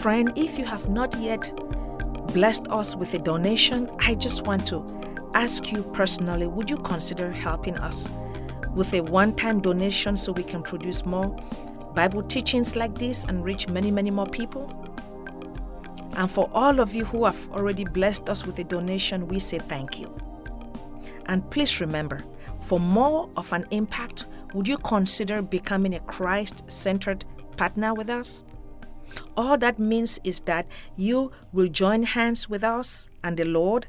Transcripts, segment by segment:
Friend, if you have not yet blessed us with a donation, I just want to ask you personally would you consider helping us with a one time donation so we can produce more Bible teachings like this and reach many, many more people? And for all of you who have already blessed us with a donation, we say thank you. And please remember, for more of an impact, would you consider becoming a Christ centered partner with us? All that means is that you will join hands with us and the Lord,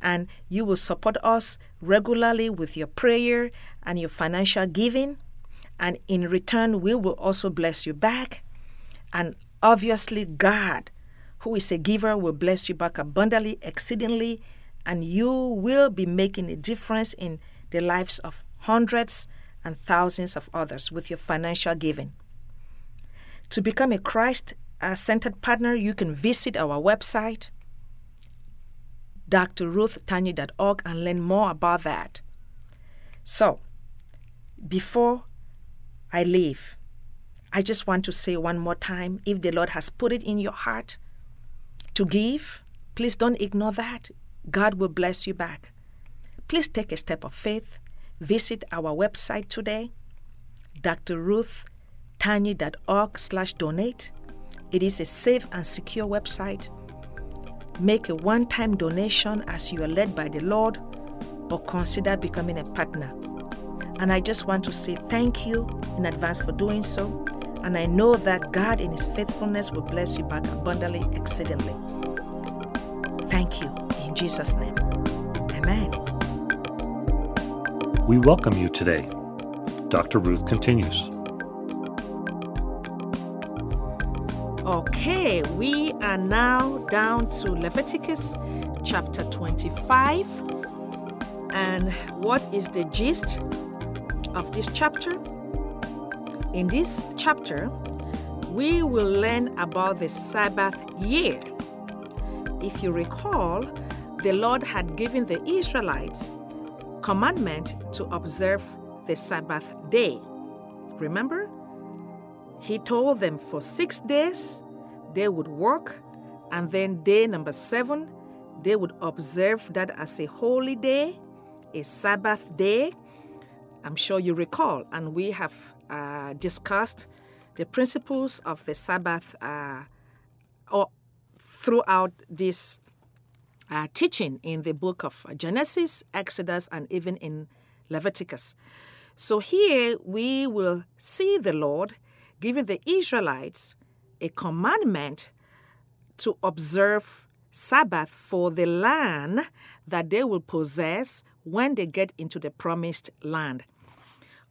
and you will support us regularly with your prayer and your financial giving. And in return, we will also bless you back. And obviously, God, who is a giver, will bless you back abundantly, exceedingly, and you will be making a difference in the lives of hundreds and thousands of others with your financial giving. To become a Christ uh, centered partner, you can visit our website, drruthtanyi.org, and learn more about that. So, before I leave, I just want to say one more time if the Lord has put it in your heart to give, please don't ignore that. God will bless you back. Please take a step of faith. Visit our website today, drruthtanyi.org slash donate. It is a safe and secure website. Make a one-time donation as you are led by the Lord or consider becoming a partner. And I just want to say thank you in advance for doing so. And I know that God, in His faithfulness, will bless you back abundantly, exceedingly. Thank you. In Jesus' name. Amen. We welcome you today. Dr. Ruth continues. Okay, we are now down to Leviticus chapter 25. And what is the gist of this chapter? In this chapter, we will learn about the Sabbath year. If you recall, the Lord had given the Israelites commandment to observe the Sabbath day. Remember? He told them for six days they would work, and then day number seven, they would observe that as a holy day, a Sabbath day. I'm sure you recall, and we have uh, discussed the principles of the Sabbath uh, or throughout this uh, teaching in the book of Genesis, Exodus, and even in Leviticus. So here we will see the Lord giving the Israelites a commandment to observe Sabbath for the land that they will possess when they get into the promised land.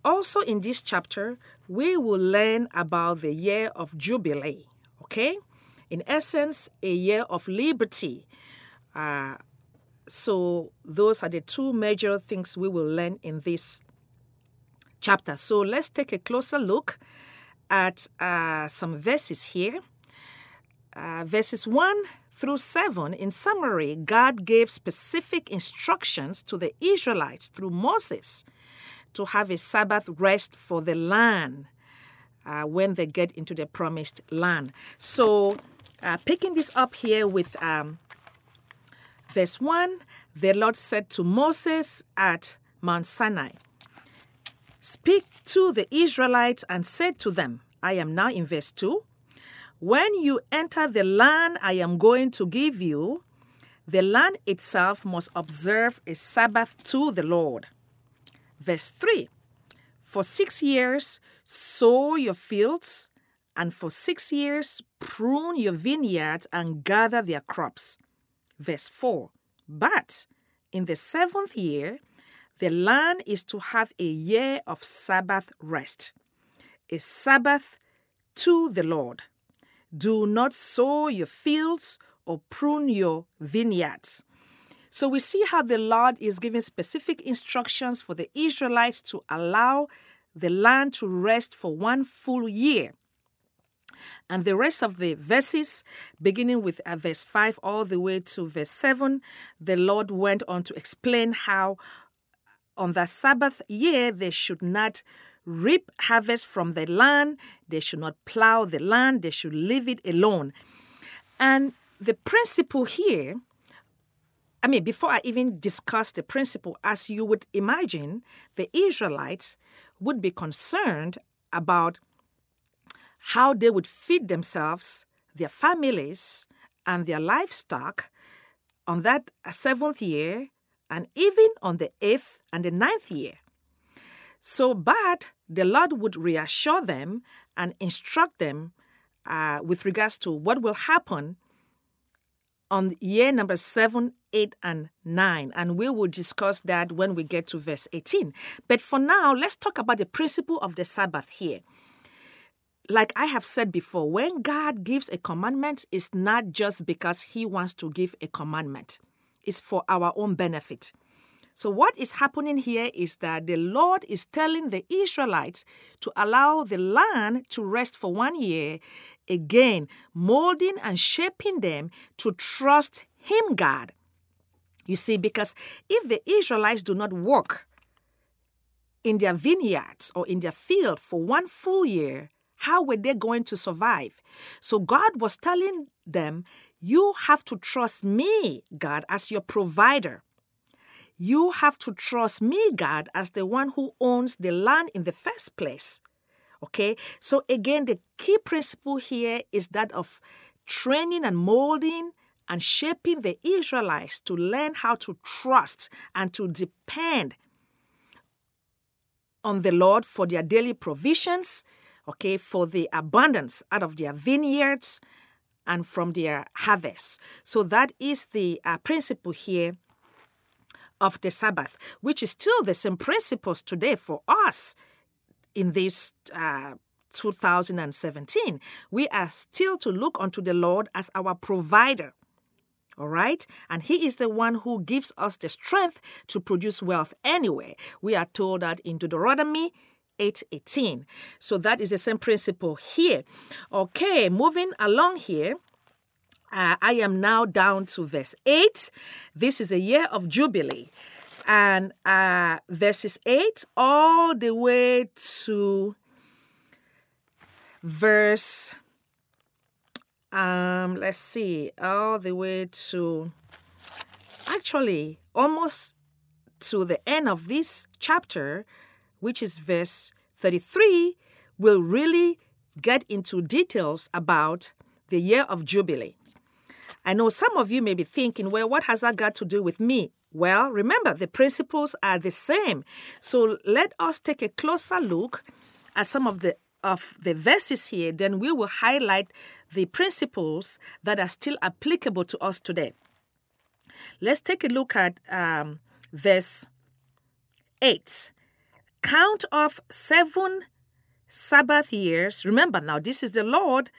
Also, in this chapter, we will learn about the year of Jubilee, okay? In essence, a year of liberty. Uh, so, those are the two major things we will learn in this chapter. So, let's take a closer look at uh, some verses here. Uh, verses 1 through 7, in summary, God gave specific instructions to the Israelites through Moses to have a Sabbath rest for the land uh, when they get into the promised land. So, uh, picking this up here with um, verse 1, the Lord said to Moses at Mount Sinai, Speak to the Israelites and said to them, I am now in verse 2. When you enter the land I am going to give you, the land itself must observe a Sabbath to the Lord. Verse 3 For six years sow your fields, and for six years prune your vineyards and gather their crops. Verse 4 But in the seventh year, the land is to have a year of Sabbath rest, a Sabbath to the Lord. Do not sow your fields or prune your vineyards. So we see how the Lord is giving specific instructions for the Israelites to allow the land to rest for one full year. And the rest of the verses, beginning with uh, verse 5 all the way to verse 7, the Lord went on to explain how on the Sabbath year they should not reap harvest from the land, they should not plow the land, they should leave it alone. And the principle here, I mean, before I even discuss the principle, as you would imagine, the Israelites would be concerned about how they would feed themselves, their families, and their livestock on that seventh year and even on the eighth and the ninth year. So, but the Lord would reassure them and instruct them uh, with regards to what will happen on year number seven, eight, and nine. And we will discuss that when we get to verse 18. But for now, let's talk about the principle of the Sabbath here. Like I have said before, when God gives a commandment, it's not just because He wants to give a commandment, it's for our own benefit. So, what is happening here is that the Lord is telling the Israelites to allow the land to rest for one year, again, molding and shaping them to trust Him, God. You see, because if the Israelites do not work in their vineyards or in their field for one full year, how were they going to survive? So God was telling them, You have to trust me, God, as your provider. You have to trust me, God, as the one who owns the land in the first place. Okay? So, again, the key principle here is that of training and molding and shaping the Israelites to learn how to trust and to depend on the Lord for their daily provisions, okay, for the abundance out of their vineyards and from their harvest. So that is the uh, principle here of the Sabbath, which is still the same principles today for us in this uh, 2017. We are still to look unto the Lord as our provider. All right? And He is the one who gives us the strength to produce wealth anyway. We are told that in Deuteronomy 8:18. So that is the same principle here. Okay, moving along here. Uh, I am now down to verse 8. This is a year of Jubilee. And uh, verses 8 all the way to verse, um, let's see, all the way to actually almost to the end of this chapter, which is verse 33, will really get into details about the year of Jubilee. I know some of you may be thinking, well, what has that got to do with me? Well, remember, the principles are the same. So let us take a closer look at some of the of the verses here, then we will highlight the principles that are still applicable to us today. Let's take a look at um, verse 8. Count off seven Sabbath years. Remember now, this is the Lord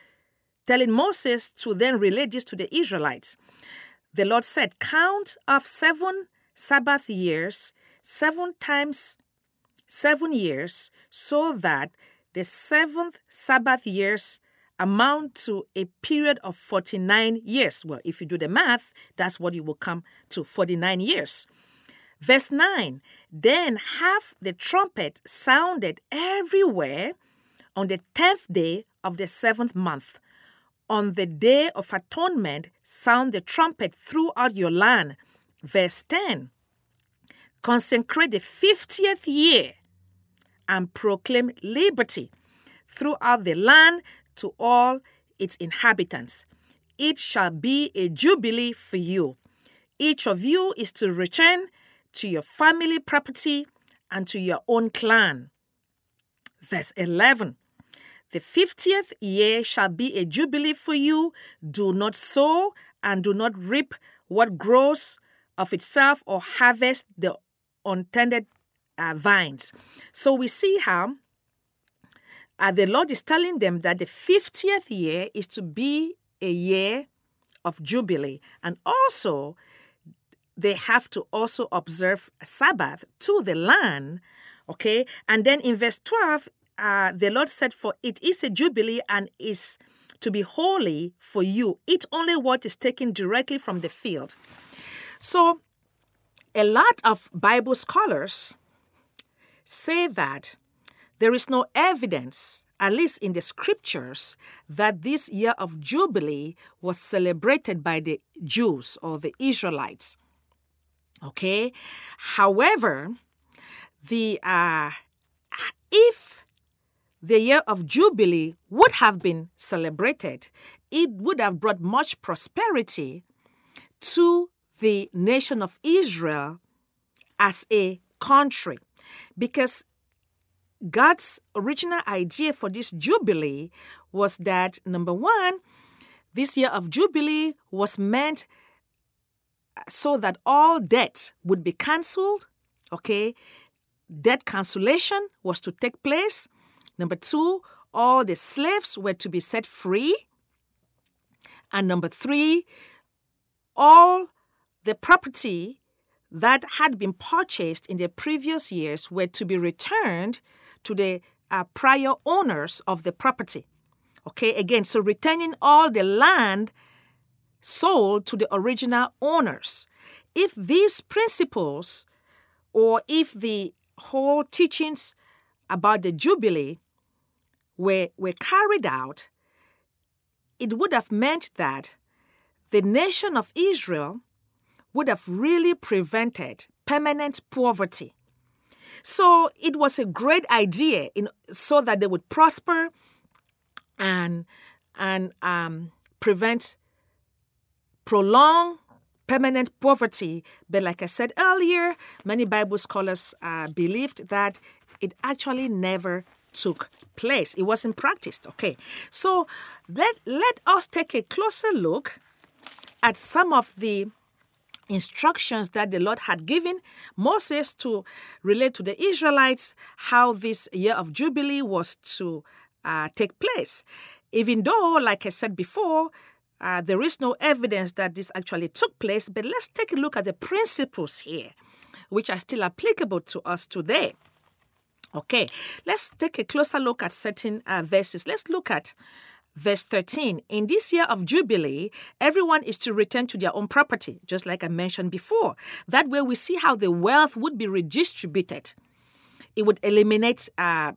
telling Moses to then relate this to the Israelites. The Lord said, Count of seven Sabbath years, seven times seven years, so that the seventh Sabbath years amount to a period of 49 years. Well, if you do the math, that's what you will come to 49 years. Verse 9 Then have the trumpet sounded everywhere on the tenth day of the seventh month on the day of atonement, sound the trumpet throughout your land. Verse 10 Consecrate the 50th year and proclaim liberty throughout the land to all its inhabitants. It shall be a jubilee for you. Each of you is to return to your family property and to your own clan. Verse 11 the fiftieth year shall be a jubilee for you. Do not sow and do not reap what grows of itself or harvest the untended uh, vines. So we see how uh, the Lord is telling them that the 50th year is to be a year of jubilee. And also, they have to also observe Sabbath to the land. Okay. And then in verse 12, uh, the Lord said, For it is a jubilee and is to be holy for you. Eat only what is taken directly from the field. So, a lot of Bible scholars say that there is no evidence, at least in the scriptures, that this year of Jubilee was celebrated by the Jews or the Israelites. Okay? However, the uh, if the year of Jubilee would have been celebrated, it would have brought much prosperity to the nation of Israel as a country because God's original idea for this Jubilee was that number one, this year of Jubilee was meant so that all debt would be cancelled. Okay, debt cancellation was to take place. Number two, all the slaves were to be set free. And number three, all the property that had been purchased in the previous years were to be returned to the uh, prior owners of the property. Okay, again, so returning all the land sold to the original owners. If these principles or if the whole teachings about the Jubilee were, were carried out, it would have meant that the nation of Israel would have really prevented permanent poverty. So it was a great idea in, so that they would prosper and, and um, prevent prolonged permanent poverty. But like I said earlier, many Bible scholars uh, believed that it actually never took place. It wasn't practiced. Okay. So let, let us take a closer look at some of the instructions that the Lord had given Moses to relate to the Israelites how this year of Jubilee was to uh, take place. Even though, like I said before, uh, there is no evidence that this actually took place, but let's take a look at the principles here, which are still applicable to us today. Okay, let's take a closer look at certain uh, verses. Let's look at verse 13. In this year of Jubilee, everyone is to return to their own property, just like I mentioned before. That way, we see how the wealth would be redistributed. It would eliminate uh,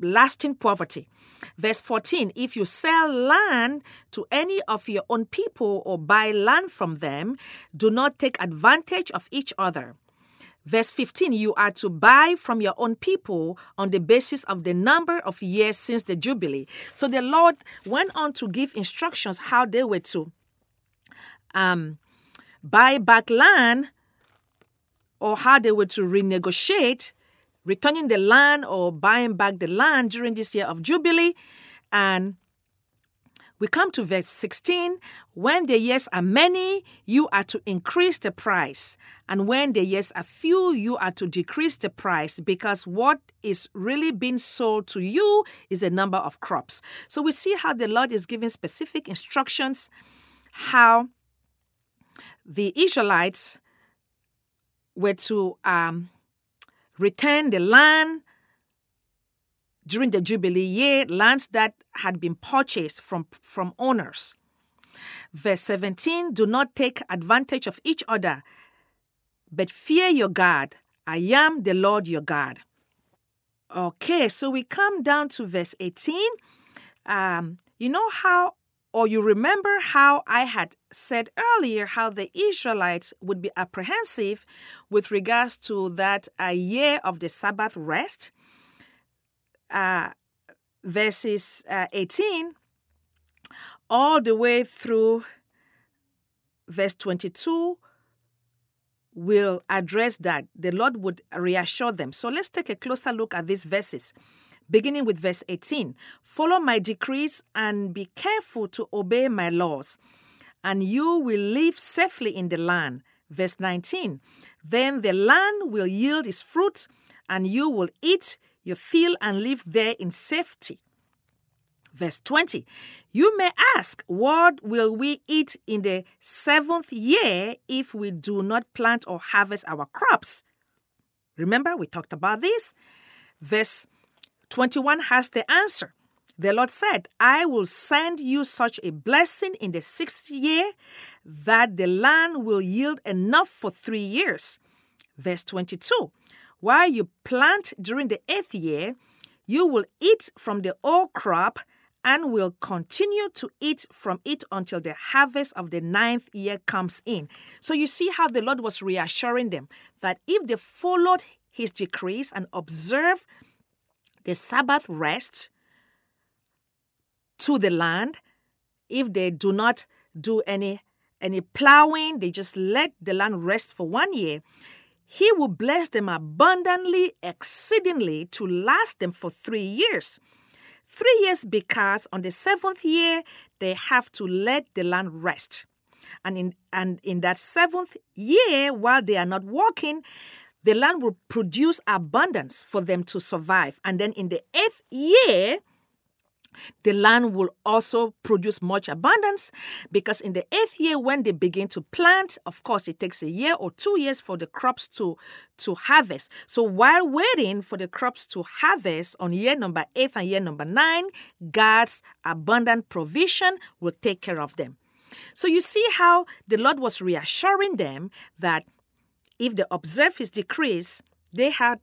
lasting poverty. Verse 14 If you sell land to any of your own people or buy land from them, do not take advantage of each other. Verse 15, you are to buy from your own people on the basis of the number of years since the Jubilee. So the Lord went on to give instructions how they were to um, buy back land or how they were to renegotiate returning the land or buying back the land during this year of Jubilee. And we come to verse 16. When the years are many, you are to increase the price. And when the years are few, you are to decrease the price because what is really being sold to you is the number of crops. So we see how the Lord is giving specific instructions how the Israelites were to um, return the land during the Jubilee year, lands that had been purchased from, from owners. Verse 17 Do not take advantage of each other, but fear your God. I am the Lord your God. Okay, so we come down to verse 18. Um, you know how, or you remember how I had said earlier how the Israelites would be apprehensive with regards to that a year of the Sabbath rest? uh, verses uh, 18 all the way through verse 22 will address that. The Lord would reassure them. So let's take a closer look at these verses. Beginning with verse 18 Follow my decrees and be careful to obey my laws, and you will live safely in the land. Verse 19 Then the land will yield its fruit, and you will eat you fill and live there in safety. Verse 20 You may ask, What will we eat in the seventh year if we do not plant or harvest our crops? Remember, we talked about this. Verse 21 has the answer. The Lord said, I will send you such a blessing in the sixth year that the land will yield enough for three years. Verse 22 while you plant during the eighth year, you will eat from the old crop and will continue to eat from it until the harvest of the ninth year comes in. So you see how the Lord was reassuring them that if they followed his decrees and observed the Sabbath rest to the land, if they do not do any any plowing, they just let the land rest for one year, he will bless them abundantly, exceedingly, to last them for three years. Three years because on the seventh year, they have to let the land rest. And in, and in that seventh year, while they are not working, the land will produce abundance for them to survive. And then in the eighth year, the land will also produce much abundance because in the eighth year when they begin to plant of course it takes a year or two years for the crops to to harvest so while waiting for the crops to harvest on year number eight and year number nine god's abundant provision will take care of them so you see how the lord was reassuring them that if they observe his decrees they had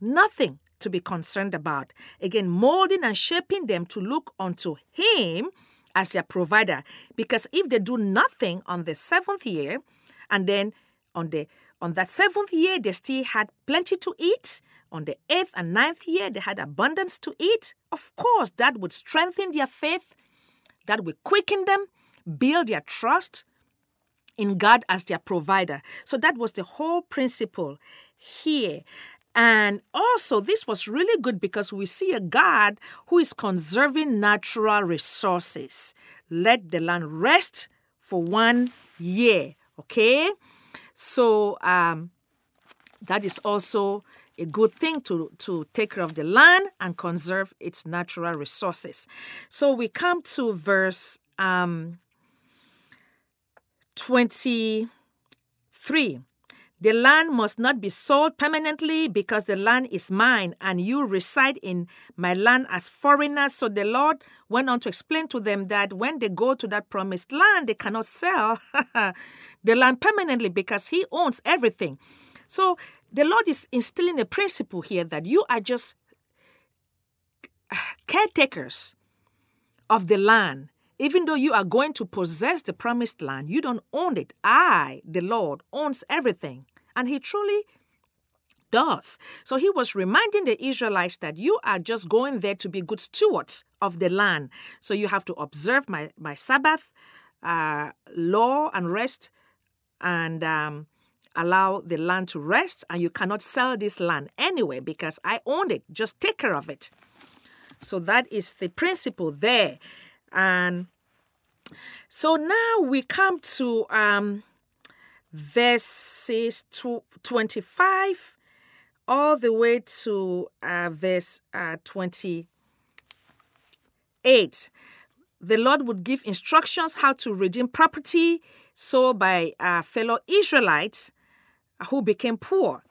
nothing to be concerned about. Again, molding and shaping them to look unto Him as their provider. Because if they do nothing on the seventh year, and then on the on that seventh year they still had plenty to eat, on the eighth and ninth year they had abundance to eat, of course that would strengthen their faith, that would quicken them, build their trust in God as their provider. So that was the whole principle here. And also, this was really good because we see a God who is conserving natural resources. Let the land rest for one year. Okay? So, um, that is also a good thing to, to take care of the land and conserve its natural resources. So, we come to verse um, 23. The land must not be sold permanently because the land is mine and you reside in my land as foreigners. So the Lord went on to explain to them that when they go to that promised land, they cannot sell the land permanently because He owns everything. So the Lord is instilling a principle here that you are just caretakers of the land even though you are going to possess the promised land, you don't own it. I, the Lord, owns everything. And He truly does. So He was reminding the Israelites that you are just going there to be good stewards of the land. So you have to observe my, my Sabbath uh, law and rest and um, allow the land to rest. And you cannot sell this land anyway because I own it. Just take care of it. So that is the principle there. And so now we come to um, verses 25 all the way to uh, verse uh, 28. The Lord would give instructions how to redeem property sold by uh, fellow Israelites who became poor.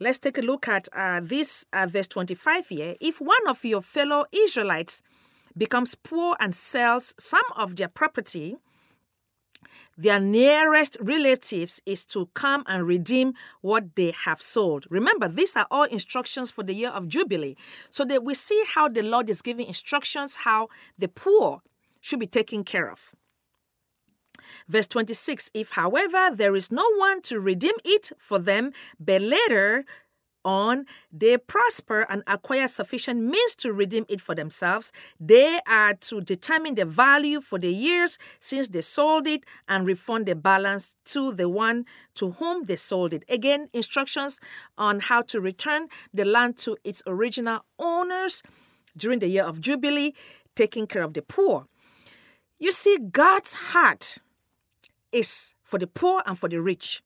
Let's take a look at uh, this uh, verse 25 here. If one of your fellow Israelites becomes poor and sells some of their property, their nearest relatives is to come and redeem what they have sold. Remember, these are all instructions for the year of Jubilee. So that we see how the Lord is giving instructions how the poor should be taken care of. Verse 26 If, however, there is no one to redeem it for them, but later on, they prosper and acquire sufficient means to redeem it for themselves. They are to determine the value for the years since they sold it and refund the balance to the one to whom they sold it. Again, instructions on how to return the land to its original owners during the year of Jubilee, taking care of the poor. You see, God's heart is for the poor and for the rich.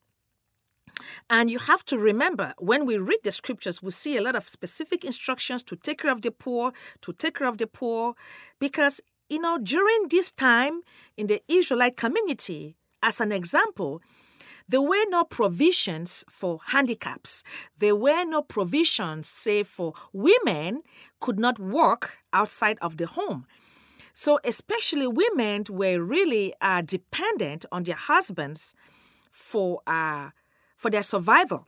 And you have to remember when we read the scriptures, we see a lot of specific instructions to take care of the poor, to take care of the poor, because, you know, during this time in the Israelite community, as an example, there were no provisions for handicaps. There were no provisions, say, for women could not work outside of the home. So, especially women were really uh, dependent on their husbands for uh, for their survival.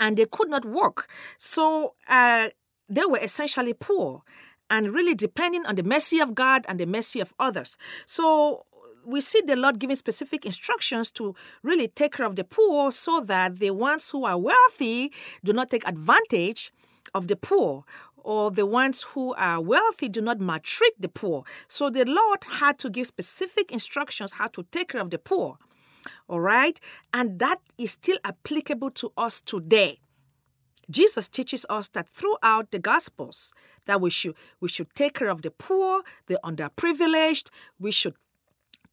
and they could not work. So uh, they were essentially poor and really depending on the mercy of God and the mercy of others. So we see the Lord giving specific instructions to really take care of the poor so that the ones who are wealthy do not take advantage of the poor or the ones who are wealthy do not maltreat the poor. So the Lord had to give specific instructions how to take care of the poor. All right? And that is still applicable to us today. Jesus teaches us that throughout the gospels that we should we should take care of the poor, the underprivileged, we should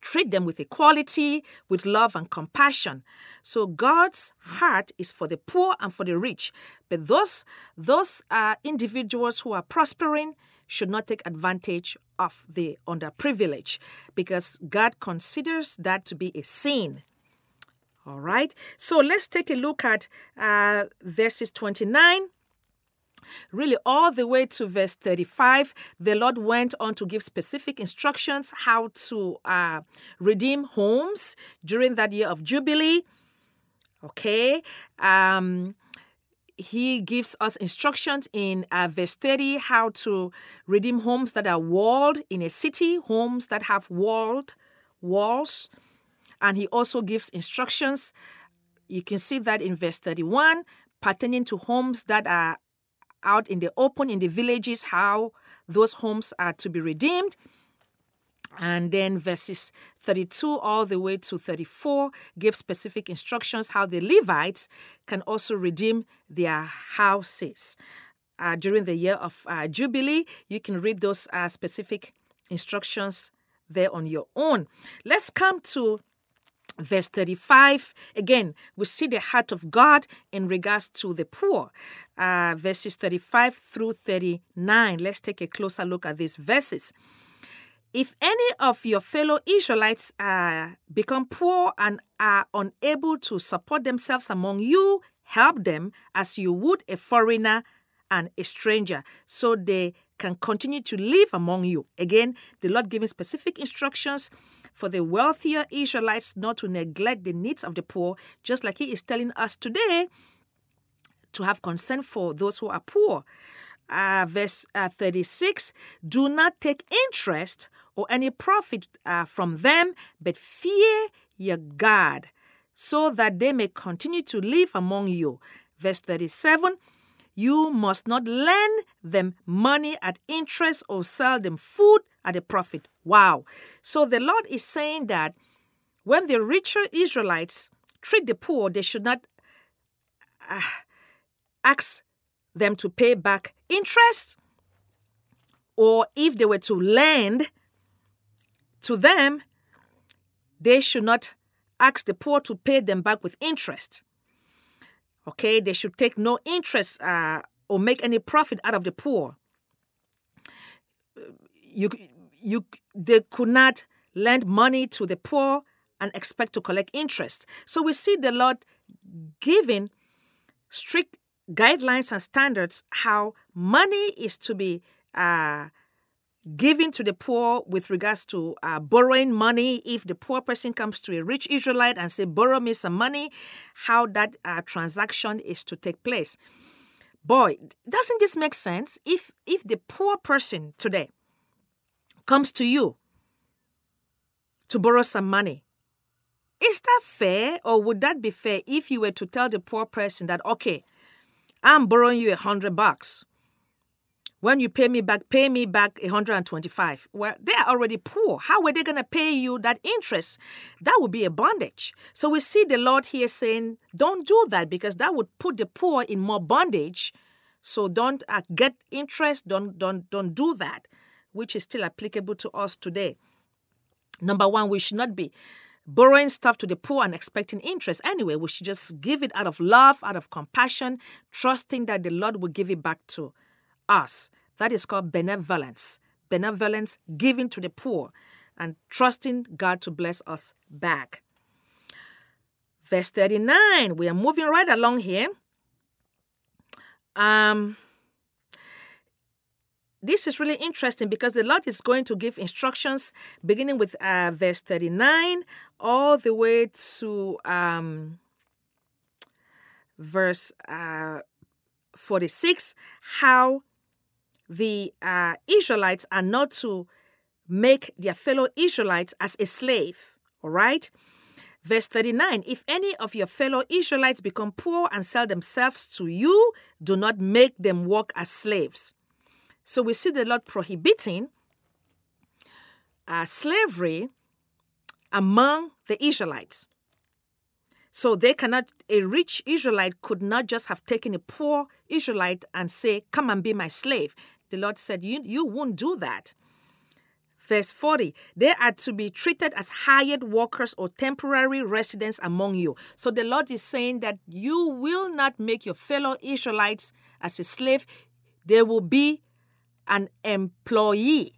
treat them with equality, with love and compassion. So God's heart is for the poor and for the rich. But those those uh, individuals who are prospering should not take advantage of the underprivileged because God considers that to be a sin. All right. So let's take a look at uh, verses 29 really all the way to verse 35 the lord went on to give specific instructions how to uh, redeem homes during that year of jubilee okay um, he gives us instructions in uh, verse 30 how to redeem homes that are walled in a city homes that have walled walls and he also gives instructions you can see that in verse 31 pertaining to homes that are out in the open in the villages how those homes are to be redeemed. And then verses 32 all the way to 34 give specific instructions how the Levites can also redeem their houses. Uh, during the year of uh, Jubilee, you can read those uh, specific instructions there on your own. Let's come to Verse 35, again, we see the heart of God in regards to the poor. Uh, verses 35 through 39. Let's take a closer look at these verses. If any of your fellow Israelites uh, become poor and are unable to support themselves among you, help them as you would a foreigner and a stranger, so they can continue to live among you. Again, the Lord giving specific instructions for the wealthier Israelites not to neglect the needs of the poor, just like He is telling us today to have concern for those who are poor. Uh, verse uh, 36 Do not take interest or any profit uh, from them, but fear your God, so that they may continue to live among you. Verse 37 you must not lend them money at interest or sell them food at a profit. Wow. So the Lord is saying that when the richer Israelites treat the poor, they should not uh, ask them to pay back interest, or if they were to lend to them, they should not ask the poor to pay them back with interest. Okay, they should take no interest uh, or make any profit out of the poor. You, you, they could not lend money to the poor and expect to collect interest. So we see the Lord giving strict guidelines and standards how money is to be uh, giving to the poor with regards to uh, borrowing money. If the poor person comes to a rich israelite and say borrow me some money how that uh, transaction is to take place. Boy doesn't this make sense? If if the poor person today comes to you to borrow some money is that fair or would that be fair if you were to tell the poor person that okay i'm borrowing you a hundred bucks when you pay me back, pay me back 125. Well, they are already poor. How were they going to pay you that interest? That would be a bondage. So we see the Lord here saying, don't do that because that would put the poor in more bondage. So don't uh, get interest. Don't don't don't do that, which is still applicable to us today. Number one, we should not be borrowing stuff to the poor and expecting interest. Anyway, we should just give it out of love, out of compassion, trusting that the Lord will give it back to us. That is called benevolence. Benevolence, giving to the poor and trusting God to bless us back. Verse 39, we are moving right along here. Um, this is really interesting because the Lord is going to give instructions beginning with uh, verse 39 all the way to um, verse uh, 46, how the uh, Israelites are not to make their fellow Israelites as a slave. All right? Verse 39 If any of your fellow Israelites become poor and sell themselves to you, do not make them work as slaves. So we see the Lord prohibiting uh, slavery among the Israelites. So they cannot, a rich Israelite could not just have taken a poor Israelite and say, Come and be my slave. The Lord said, You, you won't do that. Verse 40, they are to be treated as hired workers or temporary residents among you. So the Lord is saying that you will not make your fellow Israelites as a slave, they will be an employee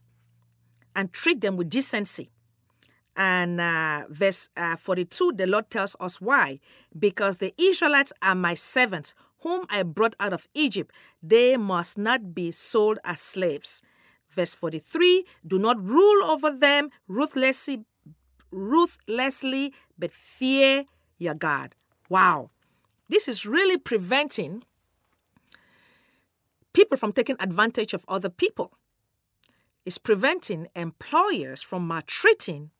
and treat them with decency. And uh, verse uh, 42, the Lord tells us why. Because the Israelites are my servants, whom I brought out of Egypt. They must not be sold as slaves. Verse 43 Do not rule over them ruthlessly, ruthlessly, but fear your God. Wow. This is really preventing people from taking advantage of other people. It's preventing employers from maltreating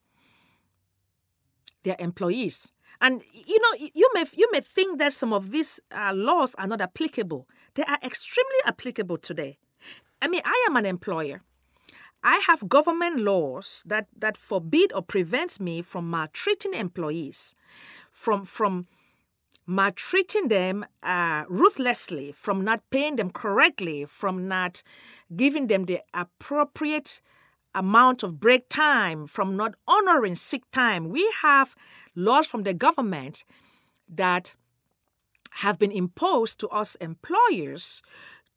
their employees. And you know, you may you may think that some of these uh, laws are not applicable. They are extremely applicable today. I mean, I am an employer. I have government laws that, that forbid or prevents me from maltreating employees, from from maltreating them uh, ruthlessly, from not paying them correctly, from not giving them the appropriate amount of break time, from not honoring sick time. We have laws from the government that have been imposed to us employers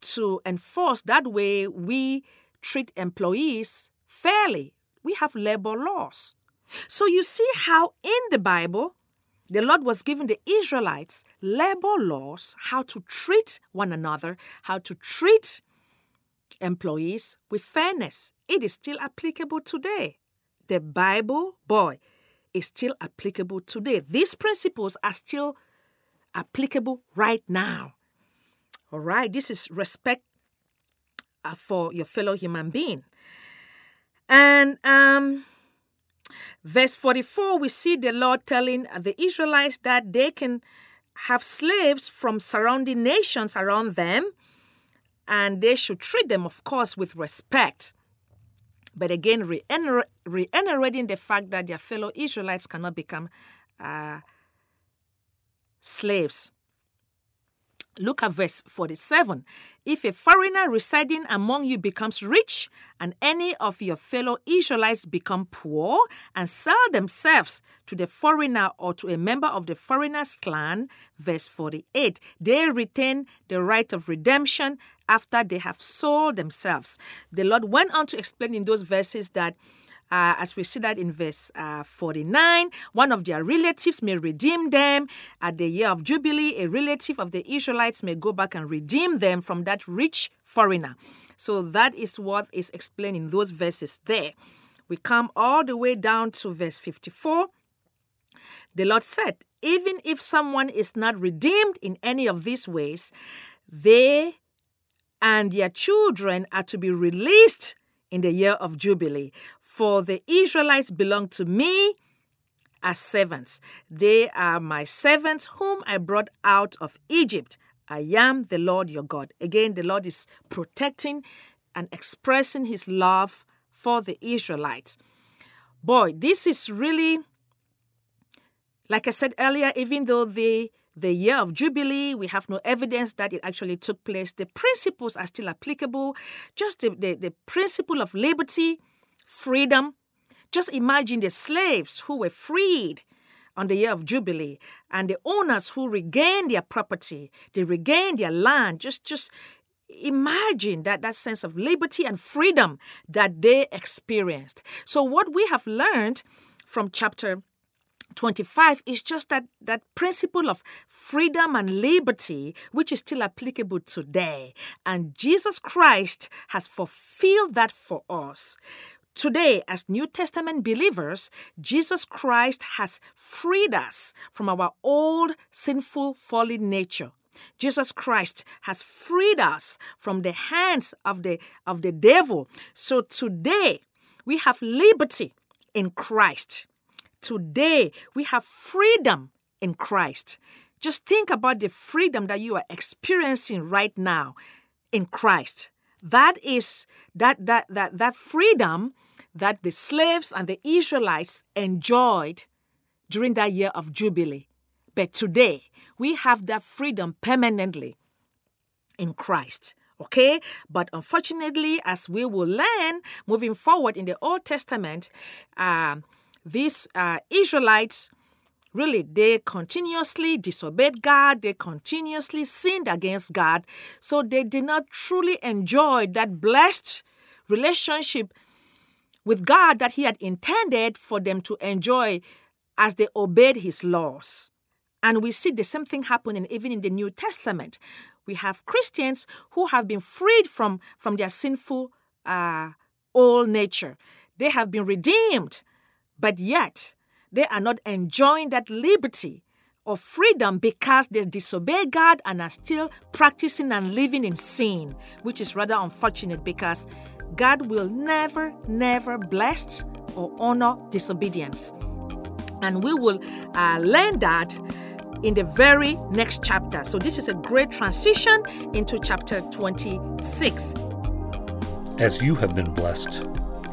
to enforce. That way, we treat employees fairly. We have labor laws. So you see how in the Bible, the Lord was giving the Israelites labor laws, how to treat one another, how to treat employees with fairness. It is still applicable today. The Bible, boy, is still applicable today. These principles are still applicable right now. All right, this is respect uh, for your fellow human being. And um, verse 44, we see the Lord telling the Israelites that they can have slaves from surrounding nations around them, and they should treat them, of course, with respect. But again, reiterating the fact that their fellow Israelites cannot become uh, slaves. Look at verse 47. If a foreigner residing among you becomes rich, and any of your fellow Israelites become poor and sell themselves to the foreigner or to a member of the foreigner's clan, verse 48, they retain the right of redemption after they have sold themselves. The Lord went on to explain in those verses that uh, as we see that in verse uh, 49, one of their relatives may redeem them. At the year of Jubilee, a relative of the Israelites may go back and redeem them from that rich foreigner. So that is what is explained in those verses there. We come all the way down to verse 54. The Lord said, Even if someone is not redeemed in any of these ways, they and their children are to be released in the year of Jubilee. For the Israelites belong to me as servants. They are my servants whom I brought out of Egypt. I am the Lord your God. Again, the Lord is protecting and expressing his love for the Israelites. Boy, this is really, like I said earlier, even though the the year of Jubilee, we have no evidence that it actually took place. The principles are still applicable. Just the, the, the principle of liberty, freedom. Just imagine the slaves who were freed on the year of Jubilee and the owners who regained their property, they regained their land. Just, just imagine that, that sense of liberty and freedom that they experienced. So, what we have learned from chapter 25 is just that, that principle of freedom and liberty, which is still applicable today. And Jesus Christ has fulfilled that for us. Today, as New Testament believers, Jesus Christ has freed us from our old sinful fallen nature. Jesus Christ has freed us from the hands of the of the devil. So today we have liberty in Christ. Today we have freedom in Christ. Just think about the freedom that you are experiencing right now in Christ. That is that that that that freedom that the slaves and the Israelites enjoyed during that year of Jubilee. But today, we have that freedom permanently in Christ. Okay? But unfortunately, as we will learn moving forward in the Old Testament, uh, these uh, Israelites really they continuously disobeyed God, they continuously sinned against God, so they did not truly enjoy that blessed relationship with God that He had intended for them to enjoy as they obeyed His laws. And we see the same thing happening even in the New Testament. We have Christians who have been freed from, from their sinful uh, old nature. They have been redeemed, but yet they are not enjoying that liberty or freedom because they disobey God and are still practicing and living in sin, which is rather unfortunate because God will never, never bless or honor disobedience. And we will uh, learn that in the very next chapter. So, this is a great transition into chapter 26. As you have been blessed,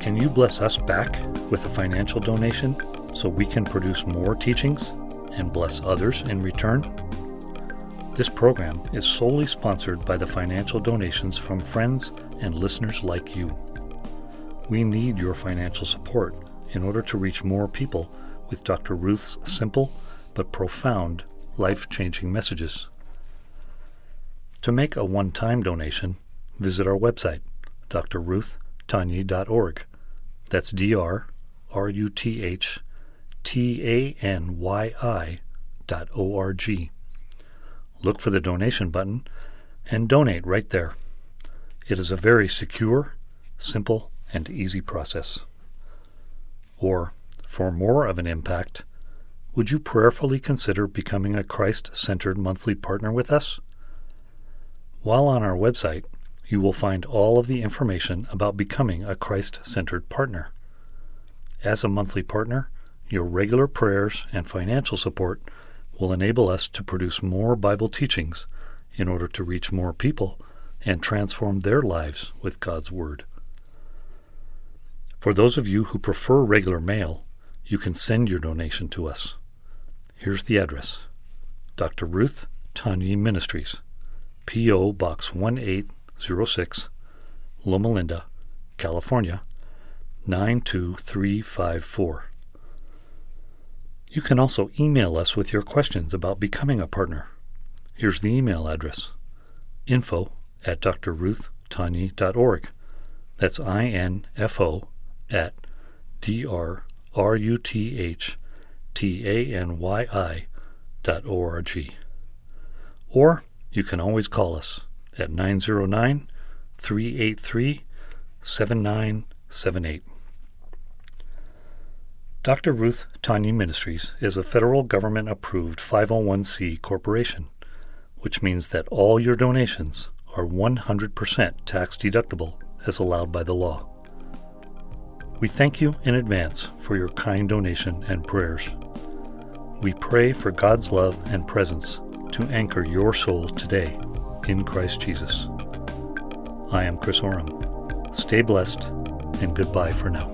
can you bless us back with a financial donation so we can produce more teachings and bless others in return? This program is solely sponsored by the financial donations from friends and listeners like you. We need your financial support in order to reach more people with Dr. Ruth's simple but profound life changing messages. To make a one time donation, visit our website, drruthtanyi.org. That's D R R U T H T A N Y I dot O R G. Look for the donation button and donate right there. It is a very secure, simple, and easy process. Or, for more of an impact, would you prayerfully consider becoming a Christ centered monthly partner with us? While on our website, you will find all of the information about becoming a Christ centered partner. As a monthly partner, your regular prayers and financial support will enable us to produce more Bible teachings in order to reach more people and transform their lives with God's Word. For those of you who prefer regular mail, you can send your donation to us. Here's the address Dr. Ruth Tanyi Ministries, P.O. Box 1806, Loma Linda, California 92354. You can also email us with your questions about becoming a partner. Here's the email address info at drruthtanyi.org. That's I N F O at D R R U T H T A N Y I dot O R G. Or you can always call us at 909 383 7978. Dr. Ruth Tanyi Ministries is a federal government approved 501c corporation, which means that all your donations are 100% tax deductible as allowed by the law. We thank you in advance for your kind donation and prayers. We pray for God's love and presence to anchor your soul today in Christ Jesus. I am Chris Oram. Stay blessed and goodbye for now.